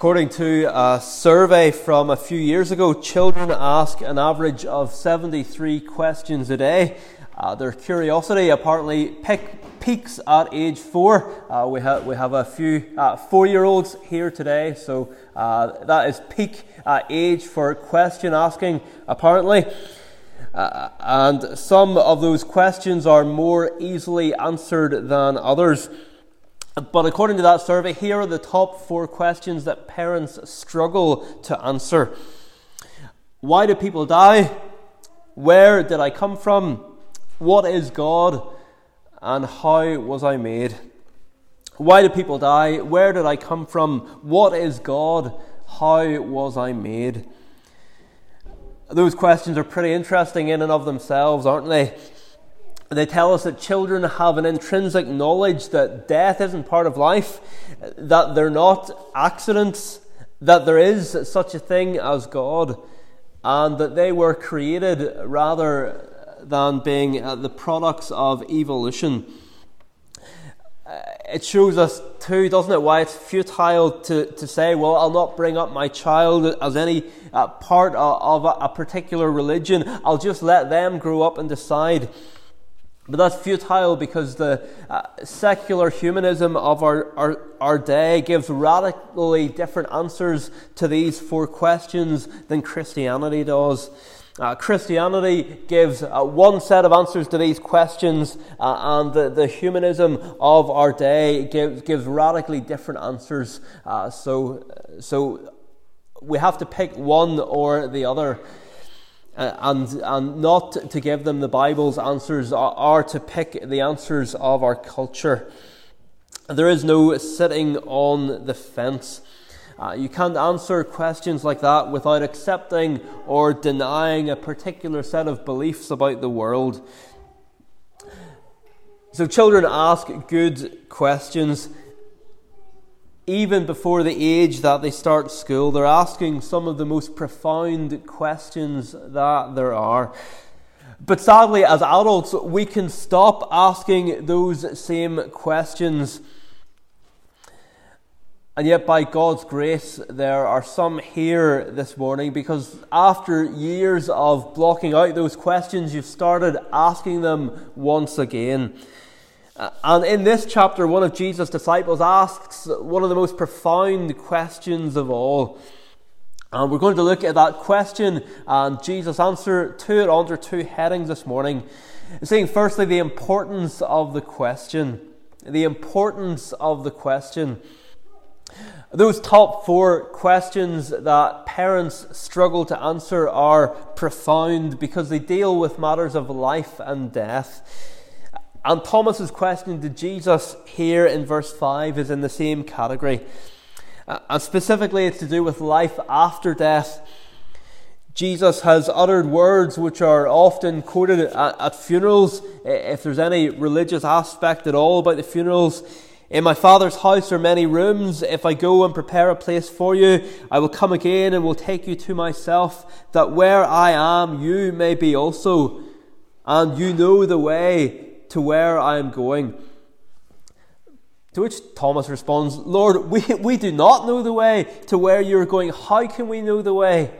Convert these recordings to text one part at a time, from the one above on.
According to a survey from a few years ago, children ask an average of 73 questions a day. Uh, their curiosity apparently pick, peaks at age four. Uh, we, ha- we have a few uh, four year olds here today, so uh, that is peak uh, age for question asking, apparently. Uh, and some of those questions are more easily answered than others. But according to that survey, here are the top four questions that parents struggle to answer Why do people die? Where did I come from? What is God? And how was I made? Why do people die? Where did I come from? What is God? How was I made? Those questions are pretty interesting in and of themselves, aren't they? They tell us that children have an intrinsic knowledge that death isn't part of life, that they're not accidents, that there is such a thing as God, and that they were created rather than being uh, the products of evolution. Uh, it shows us, too, doesn't it, why it's futile to, to say, well, I'll not bring up my child as any uh, part of, a particular religion. I'll just let them grow up and decide. But that's futile because the uh, secular humanism of our, our, our day gives radically different answers to these four questions than Christianity does. Uh, Christianity gives uh, one set of answers to these questions, uh, and the, the humanism of our day gives, gives radically different answers. Uh, so, so we have to pick one or the other uh, and, and not to give them the Bible's answers are, are to pick the answers of our culture. There is no sitting on the fence. Uh, you can't answer questions like that without accepting or denying a particular set of beliefs about the world. So, children ask good questions even before the age that they start school, they're asking some of the most profound questions that there are. But sadly, as adults, we can stop asking those same questions. And yet, by God's grace, there are some here this morning because after years of blocking out those questions, you've started asking them once again. Uh, and in this chapter, one of Jesus' disciples asks one of the most profound questions of all. And we're going to look at that question and Jesus' answer to it under two headings this morning. Seeing firstly, the importance of the question. The importance of the question. Those top four questions that parents struggle to answer are profound because they deal with matters of life and death. And Thomas's question to Jesus here in verse 5 is in the same category. Uh, and specifically, it's to do with life after death. Jesus has uttered words which are often quoted at, at, funerals, if there's any religious aspect at all about the funerals. In my Father's house are many rooms. If I go and prepare a place for you, I will come again and will take you to myself, that where I am, you may be also. And you know the way to where I am going. To which Thomas responds, Lord, we, we do not know the way to where you're going. How can we know the way?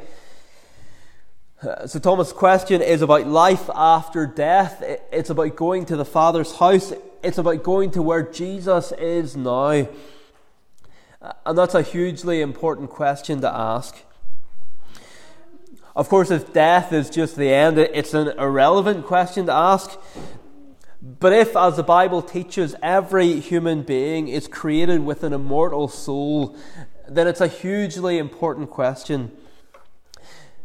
So, Thomas' question is about life after death. It's about going to the Father's house. It's about going to where Jesus is now. And that's a hugely important question to ask. Of course, if death is just the end, it's an irrelevant question to ask. But if, as the Bible teaches, every human being is created with an immortal soul, then it's a hugely important question.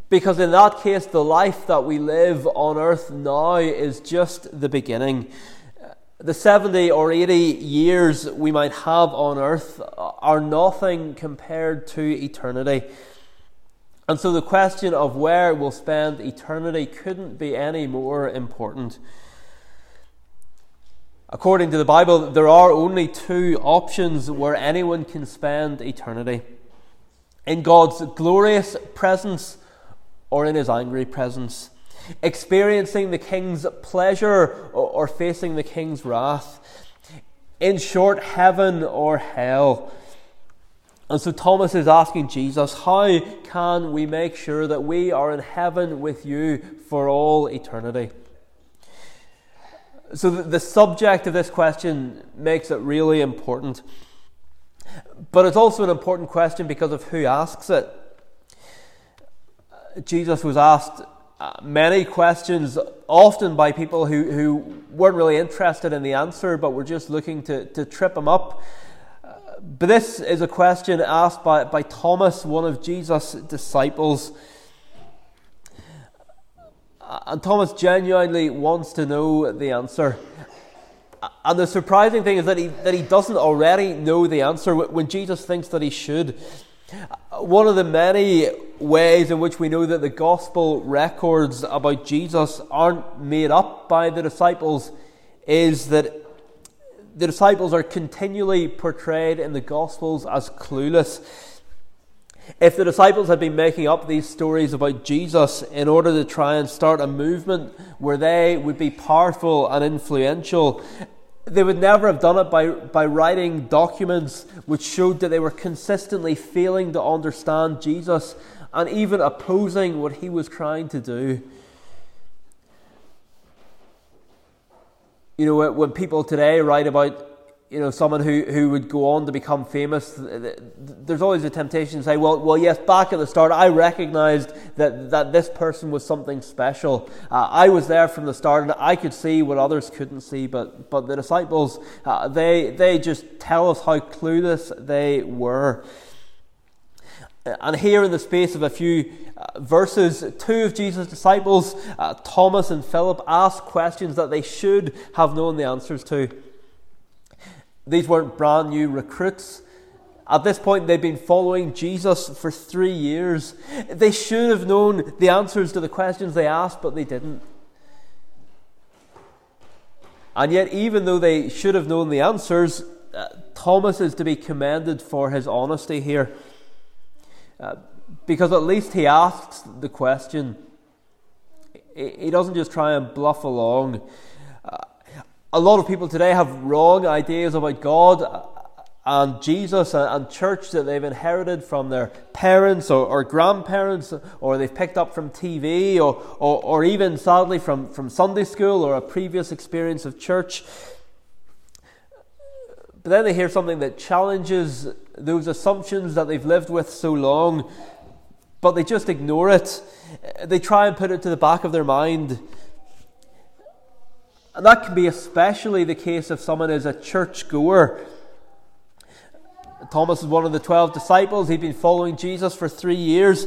Because in that case, the life that we live on earth now is just the beginning. The 70 or 80 years we might have on earth are nothing compared to eternity. And so the question of where we'll spend eternity couldn't be any more important. According to the Bible, there are only two options where anyone can spend eternity in God's glorious presence or in his angry presence, experiencing the king's pleasure or, facing the king's wrath. In short, heaven or hell. And so Thomas is asking Jesus, How can we make sure that we are in heaven with you for all eternity? So, the, the subject of this question makes it really important. But it's also an important question because of who asks it. Jesus was asked uh, many questions, often by people who, who weren't really interested in the answer but were just looking to, to trip him up. But this is a question asked by, by Thomas, one of Jesus' disciples. And Thomas genuinely wants to know the answer. And the surprising thing is that he, that he doesn't already know the answer when Jesus thinks that he should. One of the many ways in which we know that the gospel records about Jesus aren't made up by the disciples is that the disciples are continually portrayed in the gospels as clueless. If the disciples had been making up these stories about Jesus in order to try and start a movement where they would be powerful and influential, they would never have done it by, by writing documents which showed that they were consistently failing to understand Jesus and even opposing what he was trying to do. You know, when people today write about you know, someone who, who would go on to become famous, there's always a temptation to say, well, well, yes, back at the start, I recognized that, that this person was something special. Uh, I was there from the start, and I could see what others couldn't see. But, but the disciples, uh, they, they just tell us how clueless they were. And here, in the space of a few uh, verses, two of Jesus' disciples, uh, Thomas and Philip, ask questions that they should have known the answers to. These weren't brand new recruits. At this point, they'd been following Jesus for three years. They should have known the answers to the questions they asked, but they didn't. And yet, even though they should have known the answers, uh, Thomas is to be commended for his honesty here. Uh, because at least he asks the question. He doesn't just try and bluff along a lot of people today have wrong ideas about God and Jesus and church that they've inherited from their parents or, or grandparents or they've picked up from TV or, or, or, even sadly from, from Sunday school or a previous experience of church. But then they hear something that challenges those assumptions that they've lived with so long, but they just ignore it. They try and put it to the back of their mind and that can be especially the case if someone is a church goer. Thomas is one of the 12 disciples. He'd been following Jesus for three years.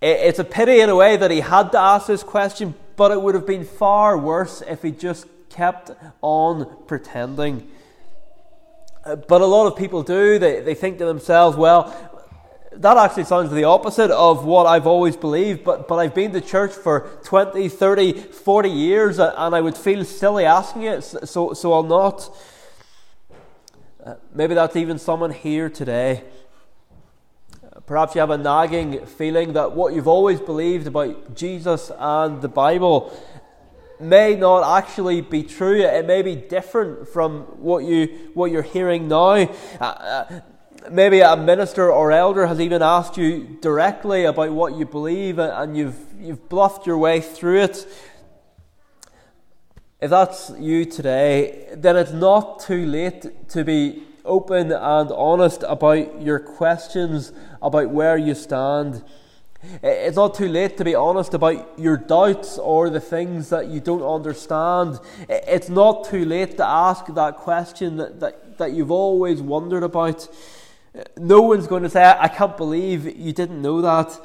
It's a pity, in a way, that he had to ask this question, but it would have been far worse if he just kept on pretending. Uh, but a lot of people do. They, they think to themselves, well, that actually sounds the opposite of what I've always believed, but, but I've been to church for 20, 30, 40 years, and I would feel silly asking it, so, so I'll not. Uh, maybe that's even someone here today. Perhaps you have a nagging feeling that what you've always believed about Jesus and the Bible may not actually be true. It may be different from what you what you're hearing now. Uh, uh, maybe a minister or elder has even asked you directly about what you believe and you've, you've bluffed your way through it. If that's you today, then it's not too late to be open and honest about your questions about where you stand. It's not too late to be honest about your doubts or the things that you don't understand. It's not too late to ask that question that, that, that you've always wondered about. No one's going to say, I can't believe you didn't know that.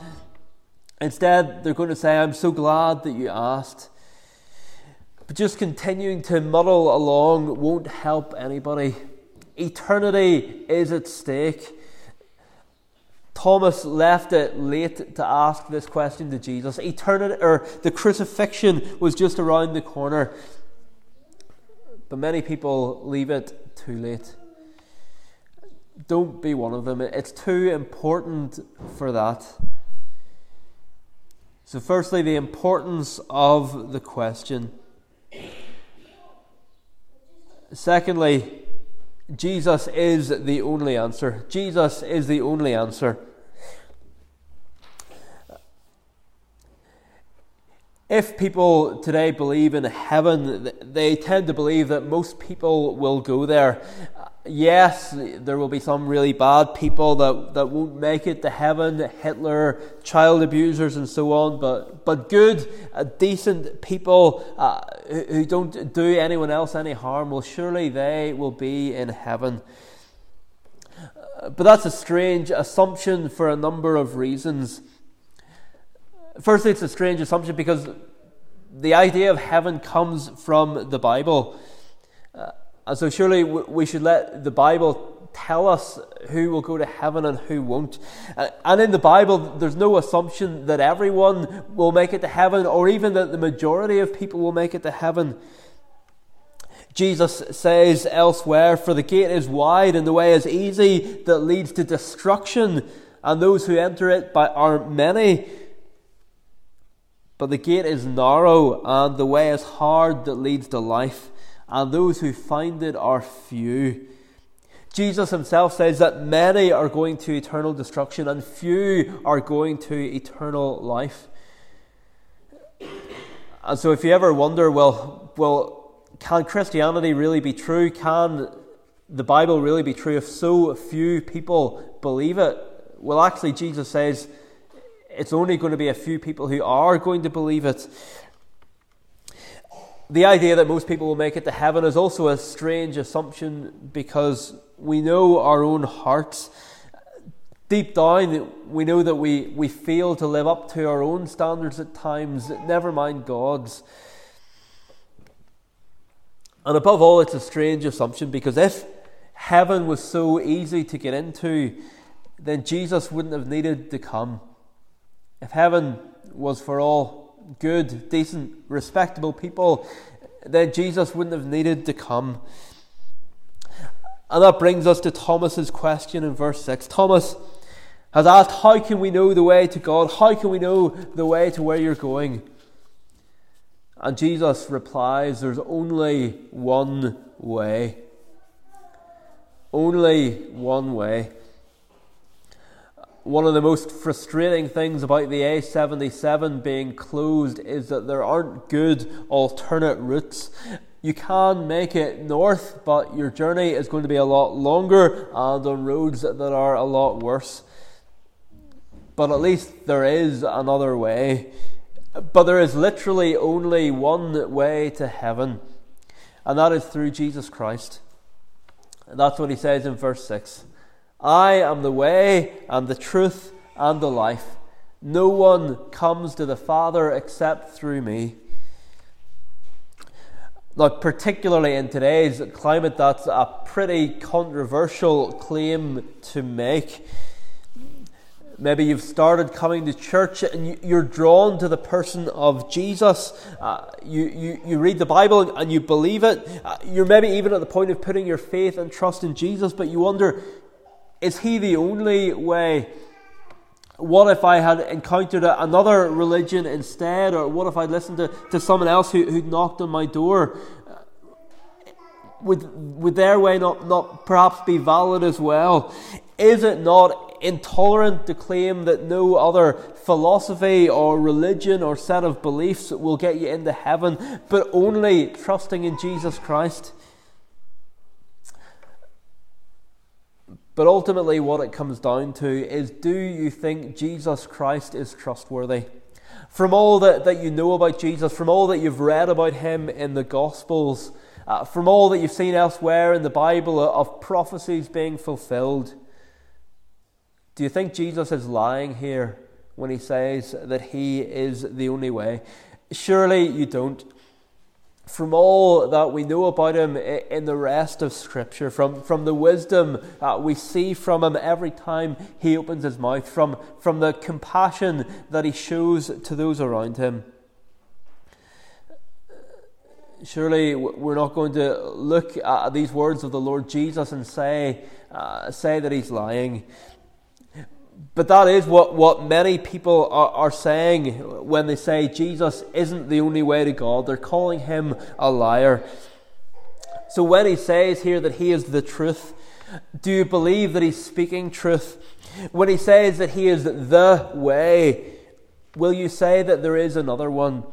Instead, they're going to say, I'm so glad that you asked. But just continuing to muddle along won't help anybody. Eternity is at stake. Thomas left it late to ask this question to Jesus. Eternity, or the crucifixion was just around the corner. But many people leave it too late. Don't be one of them. It's too important for that. So, firstly, the importance of the question. Secondly, Jesus is the only answer. Jesus is the only answer. If people today believe in heaven, they tend to believe that most people will go there. Yes, there will be some really bad people that, that won't make it to heaven, Hitler, child abusers, and so on, but, but good, uh, decent people uh, who, don't do anyone else any harm, well, surely they will be in heaven. But that's a strange assumption for a number of reasons. Firstly, it's a strange assumption because the idea of heaven comes from the Bible. And so, surely we should let the Bible tell us who will go to heaven and who won't. Uh, and in the Bible, there's no assumption that everyone will make it to heaven or even that the majority of people will make it to heaven. Jesus says elsewhere, For the gate is wide and the way is easy that leads to destruction, and those who enter it by are many. But the gate is narrow, and the way is hard that leads to life, and those who find it are few. Jesus himself says that many are going to eternal destruction, and few are going to eternal life. And so, if you ever wonder, well, well, can Christianity really be true? Can the Bible really be true if so few people believe it? Well, actually, Jesus says it's only going to be a few people who are going to believe it. The idea that most people will make it to heaven is also a strange assumption because we know our own hearts. Deep down, we know that we, we fail to live up to our own standards at times, never mind God's. And above all, it's a strange assumption because if heaven was so easy to get into, then Jesus wouldn't have needed to come. If heaven was for all good, decent, respectable people, then Jesus wouldn't have needed to come. And that brings us to Thomas's question in verse 6. Thomas has asked, How can we know the way to God? How can we know the way to where you're going? And Jesus replies, There's only one way. Only one way. One of the most frustrating things about the A77 being closed is that there aren't good alternate routes. You can make it north, but your journey is going to be a lot longer and on roads that are a lot worse. But at least there is another way. But there is literally only one way to heaven, and that is through Jesus Christ. And that's what he says in verse 6. I am the way and the truth and the life. No one comes to the Father except through me. Now, particularly in today's climate, that's a pretty controversial claim to make. Maybe you've started coming to church and you're drawn to the person of Jesus. Uh, you, you, you read the Bible and you believe it. Uh, you're maybe even at the point of putting your faith and trust in Jesus, but you wonder is he the only way? What if I had encountered another religion instead? Or what if I listened to, to someone else who, who knocked on my door? Would, would their way not, not perhaps be valid as well? Is it not intolerant to claim that no other philosophy or religion or set of beliefs will get you into heaven, but only trusting in Jesus Christ? But ultimately, what it comes down to is do you think Jesus Christ is trustworthy? From all that, that you know about Jesus, from all that you've read about him in the Gospels, uh, from all that you've seen elsewhere in the Bible of prophecies being fulfilled, do you think Jesus is lying here when he says that he is the only way? Surely you don't from all that we know about him in the rest of Scripture, from, from the wisdom uh, we see from him every time he opens his mouth, from, from the compassion that he shows to those around him. Surely we're not going to look at these words of the Lord Jesus and say, uh, say that he's lying. But that is what, what many people are, are saying when they say Jesus isn't the only way to God. They're calling him a liar. So when he says here that he is the truth, do you believe that he's speaking truth? When he says that he is the way, will you say that there is another one?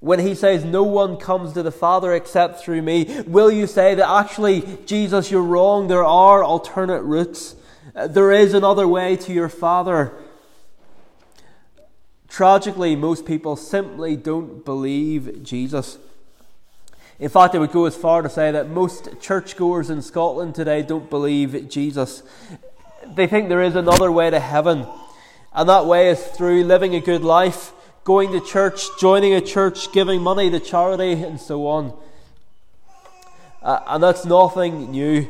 When he says, No one comes to the Father except through me, will you say that actually, Jesus, you're wrong? There are alternate routes. There is another way to your Father. Tragically, most people simply don't believe Jesus. In fact, I would go as far to say that most churchgoers in Scotland today don't believe Jesus. They think there is another way to heaven, and that way is through living a good life, going to church, joining a church, giving money to charity, and so on. Uh, and that's nothing new.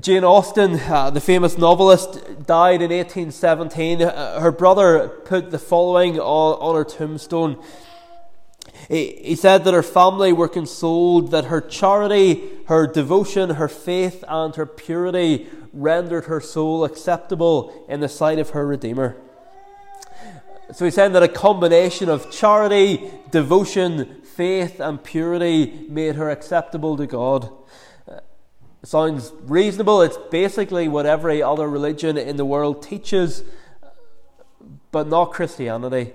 Jane Austen, uh, the famous novelist, died in 1817. Uh, her brother put the following on, on her tombstone. He, he said that her family were consoled that her charity, her devotion, her faith, and her purity rendered her soul acceptable in the sight of her Redeemer. So he's saying that a combination of charity, devotion, faith, and purity made her acceptable to God. Sounds reasonable. It's basically what every other religion in the world teaches, but not Christianity.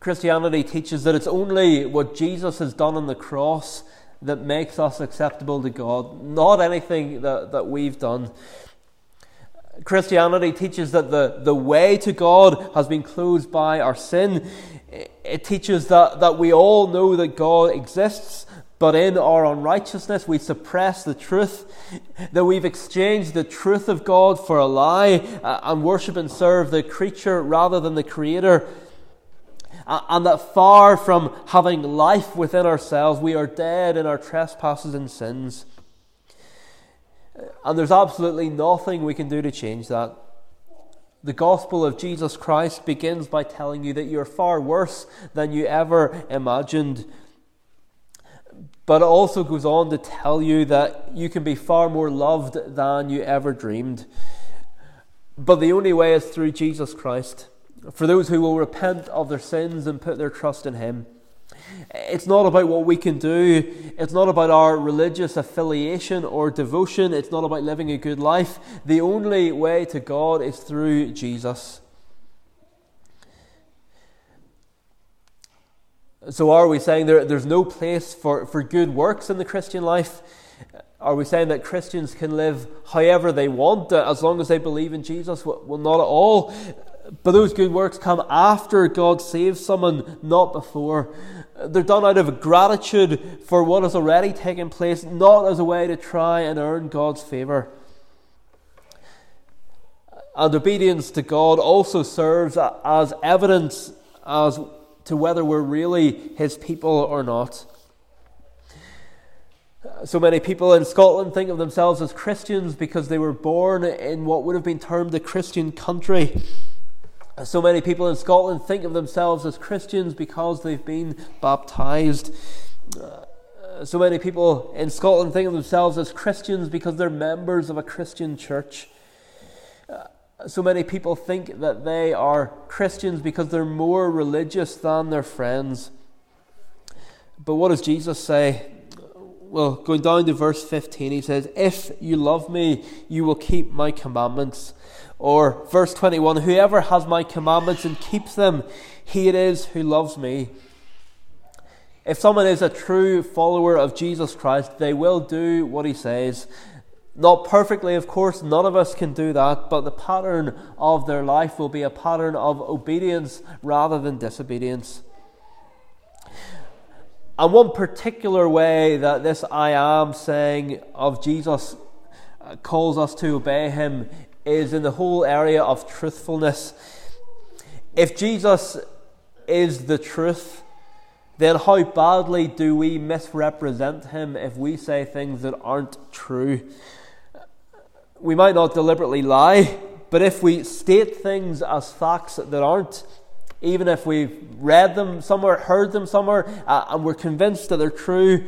Christianity teaches that it's only what Jesus has done on the cross that makes us acceptable to God, not anything that, that we've done. Christianity teaches that the, the way to God has been closed by our sin. It teaches that, that we all know that God exists, but in our unrighteousness we suppress the truth, that we've exchanged the truth of God for a lie uh, and worship and serve the creature rather than the Creator and that far from having life within ourselves, we are dead in our trespasses and sins. And there's absolutely nothing we can do to change that. The gospel of Jesus Christ begins by telling you that you're far worse than you ever imagined. But it also goes on to tell you that you can be far more loved than you ever dreamed. But the only way is through Jesus Christ for those who will repent of their sins and put their trust in Him. It's not about what we can do. It's not about our religious affiliation or devotion. It's not about living a good life. The only way to God is through Jesus. So, are we saying there, there's no place for, for good works in the Christian life? Are we saying that Christians can live however they want uh, as long as they believe in Jesus? Well, not at all. But those good works come after God saves someone, not before. They're done out of gratitude for what has already taken place, not as a way to try and earn God's favour. And obedience to God also serves as evidence as to whether we're really His people or not. So many people in Scotland think of themselves as Christians because they were born in what would have been termed a Christian country. So many people in Scotland think of themselves as Christians because they've been baptized. So many people in Scotland think of themselves as Christians because they're members of a Christian church. So many people think that they are Christians because they're more religious than their friends. But what does Jesus say? Well, going down to verse 15, he says, If you love me, you will keep my commandments. Or verse 21 Whoever has my commandments and keeps them, he it is who loves me. If someone is a true follower of Jesus Christ, they will do what he says. Not perfectly, of course, none of us can do that, but the pattern of their life will be a pattern of obedience rather than disobedience. And one particular way that this I am saying of Jesus uh, calls us to obey him is in the whole area of truthfulness. If Jesus is the truth, then how badly do we misrepresent him if we say things that aren't true? We might not deliberately lie, but if we state things as facts that aren't, even if we've read them somewhere, heard them somewhere, uh, and we're convinced that they're true,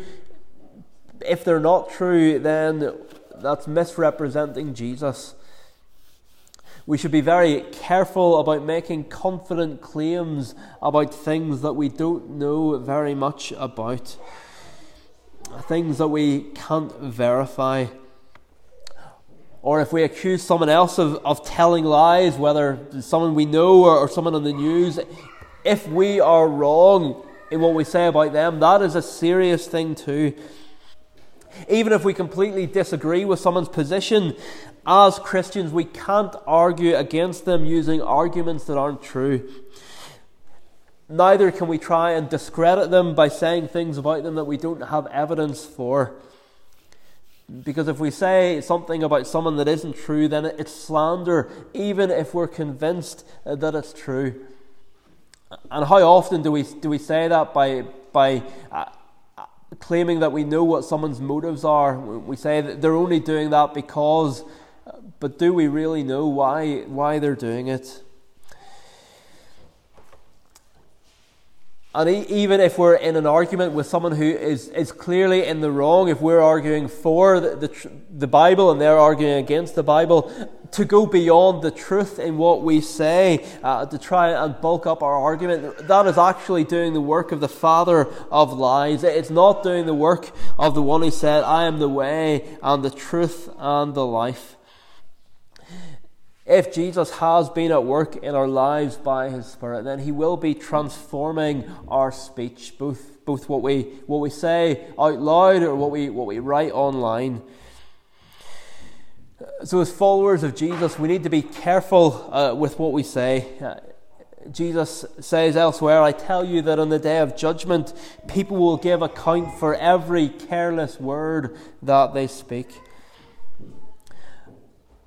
if they're not true, then that's misrepresenting Jesus. We should be very careful about making confident claims about things that we don't know very much about. things that we can't verify. Or if we accuse someone else of, of telling lies, whether someone we know or, or someone on the news, if we are wrong in what we say about them, that is a serious thing too. Even if we completely disagree with someone's position, as Christians, we can't argue against them using arguments that aren't true. Neither can we try and discredit them by saying things about them that we don't have evidence for. Because if we say something about someone that isn't true, then it's slander, even if we're convinced that it's true. And how often do we, do we say that by, by uh, claiming that we know what someone's motives are? We say that they're only doing that because, but do we really know why, why they're doing it? And even if we're in an argument with someone who is, is clearly in the wrong, if we're arguing for the, the, the, Bible and they're arguing against the Bible, to go beyond the truth in what we say, uh, to try and bulk up our argument, that is actually doing the work of the father of lies. It's not doing the work of the one who said, I am the way and the truth and the life. If Jesus has been at work in our lives by his Spirit, then he will be transforming our speech, both, both what, we, what we say out loud or what we, what we write online. So, as followers of Jesus, we need to be careful uh, with what we say. Uh, Jesus says elsewhere, I tell you that on the day of judgment, people will give account for every careless word that they speak.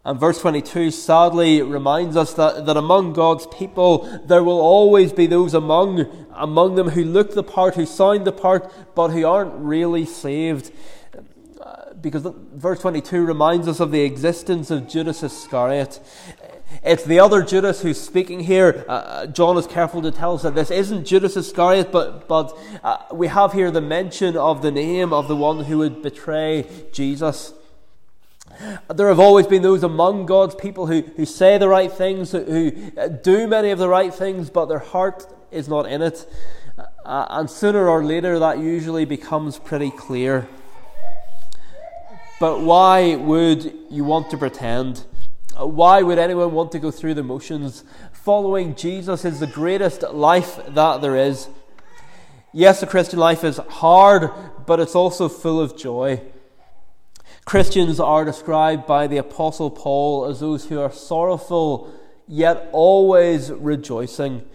And verse 22 sadly reminds us that, that among God's people there will always be those among, among them who look the part, who sound the part, but who aren't really saved. Because verse 22 reminds us of the existence of Judas Iscariot. It's the other Judas who's speaking here. Uh, John is careful to tell us that this isn't Judas Iscariot, but, but uh, we have here the mention of the name of the one who would betray Jesus. There have always been those among God's people who, who say the right things, who, who uh, do many of the right things, but their heart is not in it. Uh, and sooner or later, that usually becomes pretty clear. But why would you want to pretend? Uh, why would anyone want to go through the motions? Following Jesus is the greatest life that there is. Yes, the Christian life is hard, but it's also full of joy. Christians are described by the Apostle Paul as those who are sorrowful yet always rejoicing.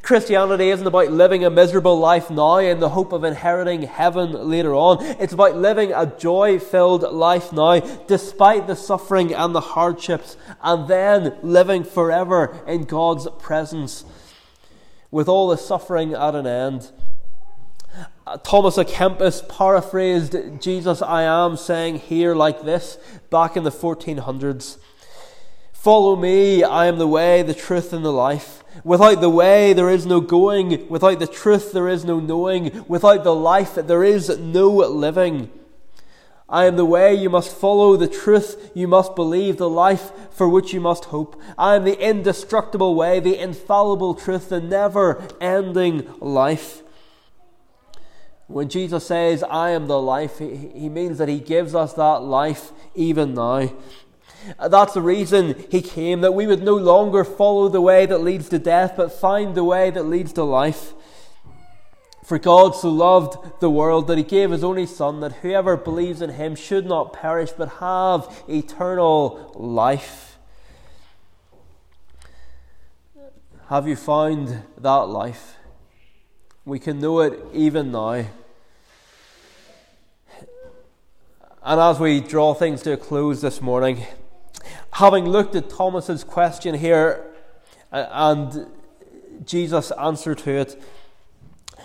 Christianity isn't about living a miserable life now in the hope of inheriting heaven later on. It's about living a joy filled life now, despite the suffering and the hardships, and then living forever in God's presence with all the suffering at an end. Thomas à Kempis paraphrased Jesus I am saying here like this back in the 1400s Follow me, I am the way, the truth, and the life. Without the way, there is no going. Without the truth, there is no knowing. Without the life, there is no living. I am the way you must follow, the truth you must believe, the life for which you must hope. I am the indestructible way, the infallible truth, the never ending life. When Jesus says, I am the life, he means that he gives us that life even now. That's the reason he came, that we would no longer follow the way that leads to death, but find the way that leads to life. For God so loved the world that he gave his only Son, that whoever believes in him should not perish, but have eternal life. Have you found that life? We can know it even now. And as we draw things to a close this morning, having looked at Thomas's question here uh, and Jesus' answer to it,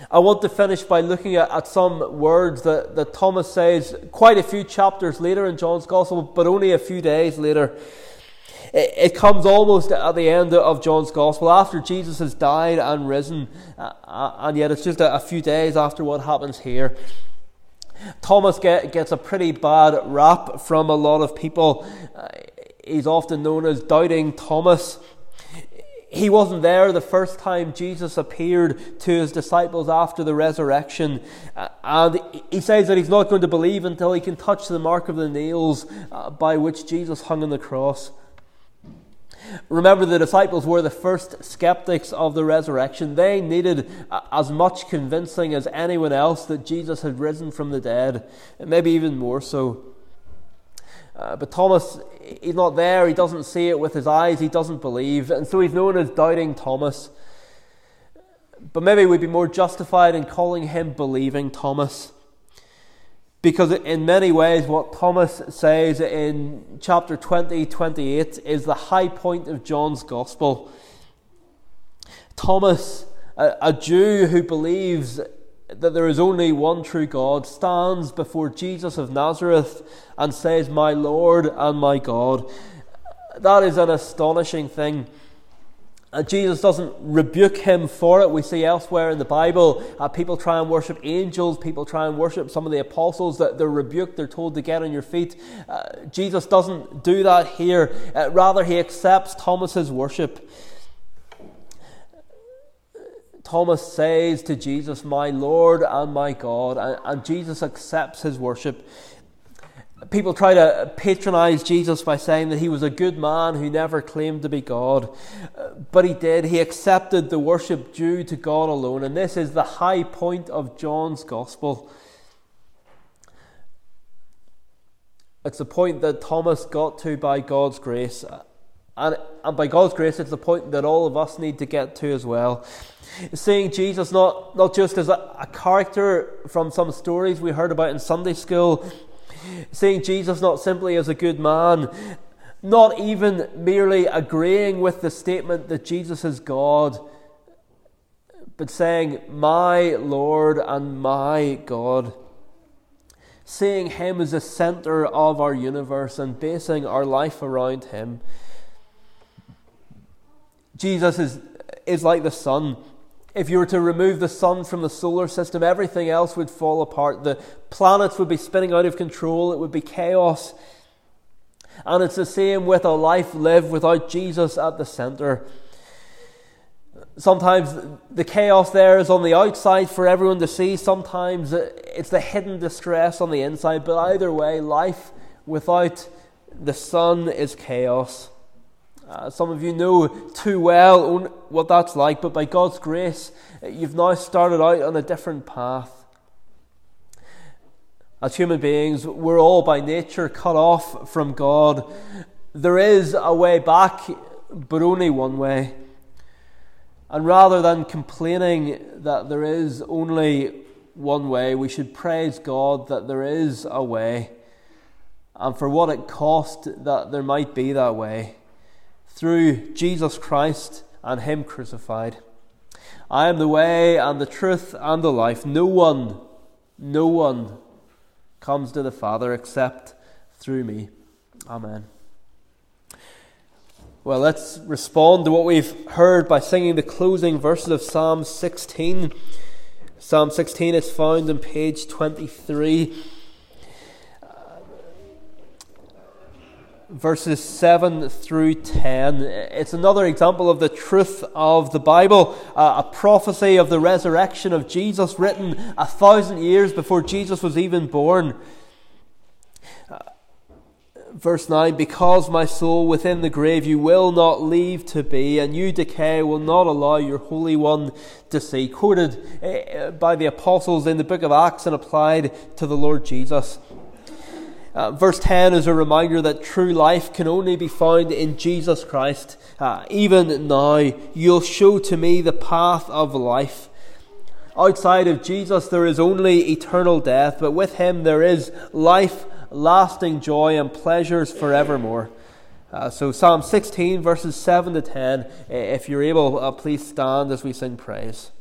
I want to finish by looking at, at some words that, that Thomas says quite a few chapters later in John's Gospel, but only a few days later. It, comes almost at the end of John's Gospel, after Jesus has died and risen, uh, uh, and yet it's just a, few days after what happens here. Thomas get, gets a pretty bad rap from a lot of people. Uh, he's often known as Doubting Thomas. He wasn't there the first time Jesus appeared to his disciples after the resurrection. And he says that he's not going to believe until he can touch the mark of the nails by which Jesus hung on the cross. Remember, the disciples were the first skeptics of the resurrection. They needed as much convincing as anyone else that Jesus had risen from the dead, maybe even more so. Uh, but Thomas, he's not there. He doesn't see it with his eyes. He doesn't believe. And so he's known as Doubting Thomas. But maybe we'd be more justified in calling him Believing Thomas. Because in many ways, what Thomas says in chapter 20, 28 is the high point of John's gospel. Thomas, a, a Jew who believes that there is only one true God, stands before Jesus of Nazareth and says, My Lord and my God. That is an astonishing thing. And Jesus doesn't rebuke him for it. We see elsewhere in the Bible, uh, people try and worship angels, people try and worship some of the apostles, that they're rebuked, they're told to get on your feet. Uh, Jesus doesn't do that here. Uh, rather, he accepts Thomas's worship. Thomas says to Jesus, My Lord and my God, and, and Jesus accepts his worship. People try to patronize Jesus by saying that he was a good man who never claimed to be God. Uh, but he did. He accepted the worship due to God alone. And this is the high point of John's gospel. It's the point that Thomas got to by God's grace. And, and by God's grace, it's the point that all of us need to get to as well. Seeing Jesus not, not just as a, a character from some stories we heard about in Sunday school, Seeing Jesus not simply as a good man, not even merely agreeing with the statement that Jesus is God, but saying, My Lord and my God. Seeing Him as the center of our universe and basing our life around Him. Jesus is, is like the sun. If you were to remove the sun from the solar system, everything else would fall apart. The planets would be spinning out of control, it would be chaos. And it's the same with a life lived without Jesus at the center. Sometimes the chaos there is on the outside for everyone to see, sometimes it's the hidden distress on the inside, but either way, life without the sun is chaos. Uh, some of you know too well what that's like, but by God's grace, you've now started out on a different path. As human beings, we're all by nature cut off from God. There is a way back, but only one way. And rather than complaining that there is only one way, we should praise God that there is a way and for what it cost that there might be that way through Jesus Christ and Him crucified. I am the way and the truth and the life. No one, no one comes to the Father except through me. Amen. Well, let's respond to what we've heard by singing the closing verses of Psalm 16. Psalm 16 is found on page 23. Verses 7 through 10. It's another example of the truth of the Bible, uh, a prophecy of the resurrection of Jesus written a thousand years before Jesus was even born. Uh, verse 9 Because my soul within the grave you will not leave to be, and you decay will not allow your Holy One to see. Quoted uh, by the apostles in the book of Acts and applied to the Lord Jesus. Uh, verse 10 is a reminder that true life can only be found in Jesus Christ. Uh, even now, you'll show to me the path of life. Outside of Jesus, there is only eternal death, but with him, there is life, lasting joy, and pleasures forevermore. Uh, so, Psalm 16, verses 7 to 10, if you're able, uh, please stand as we sing praise.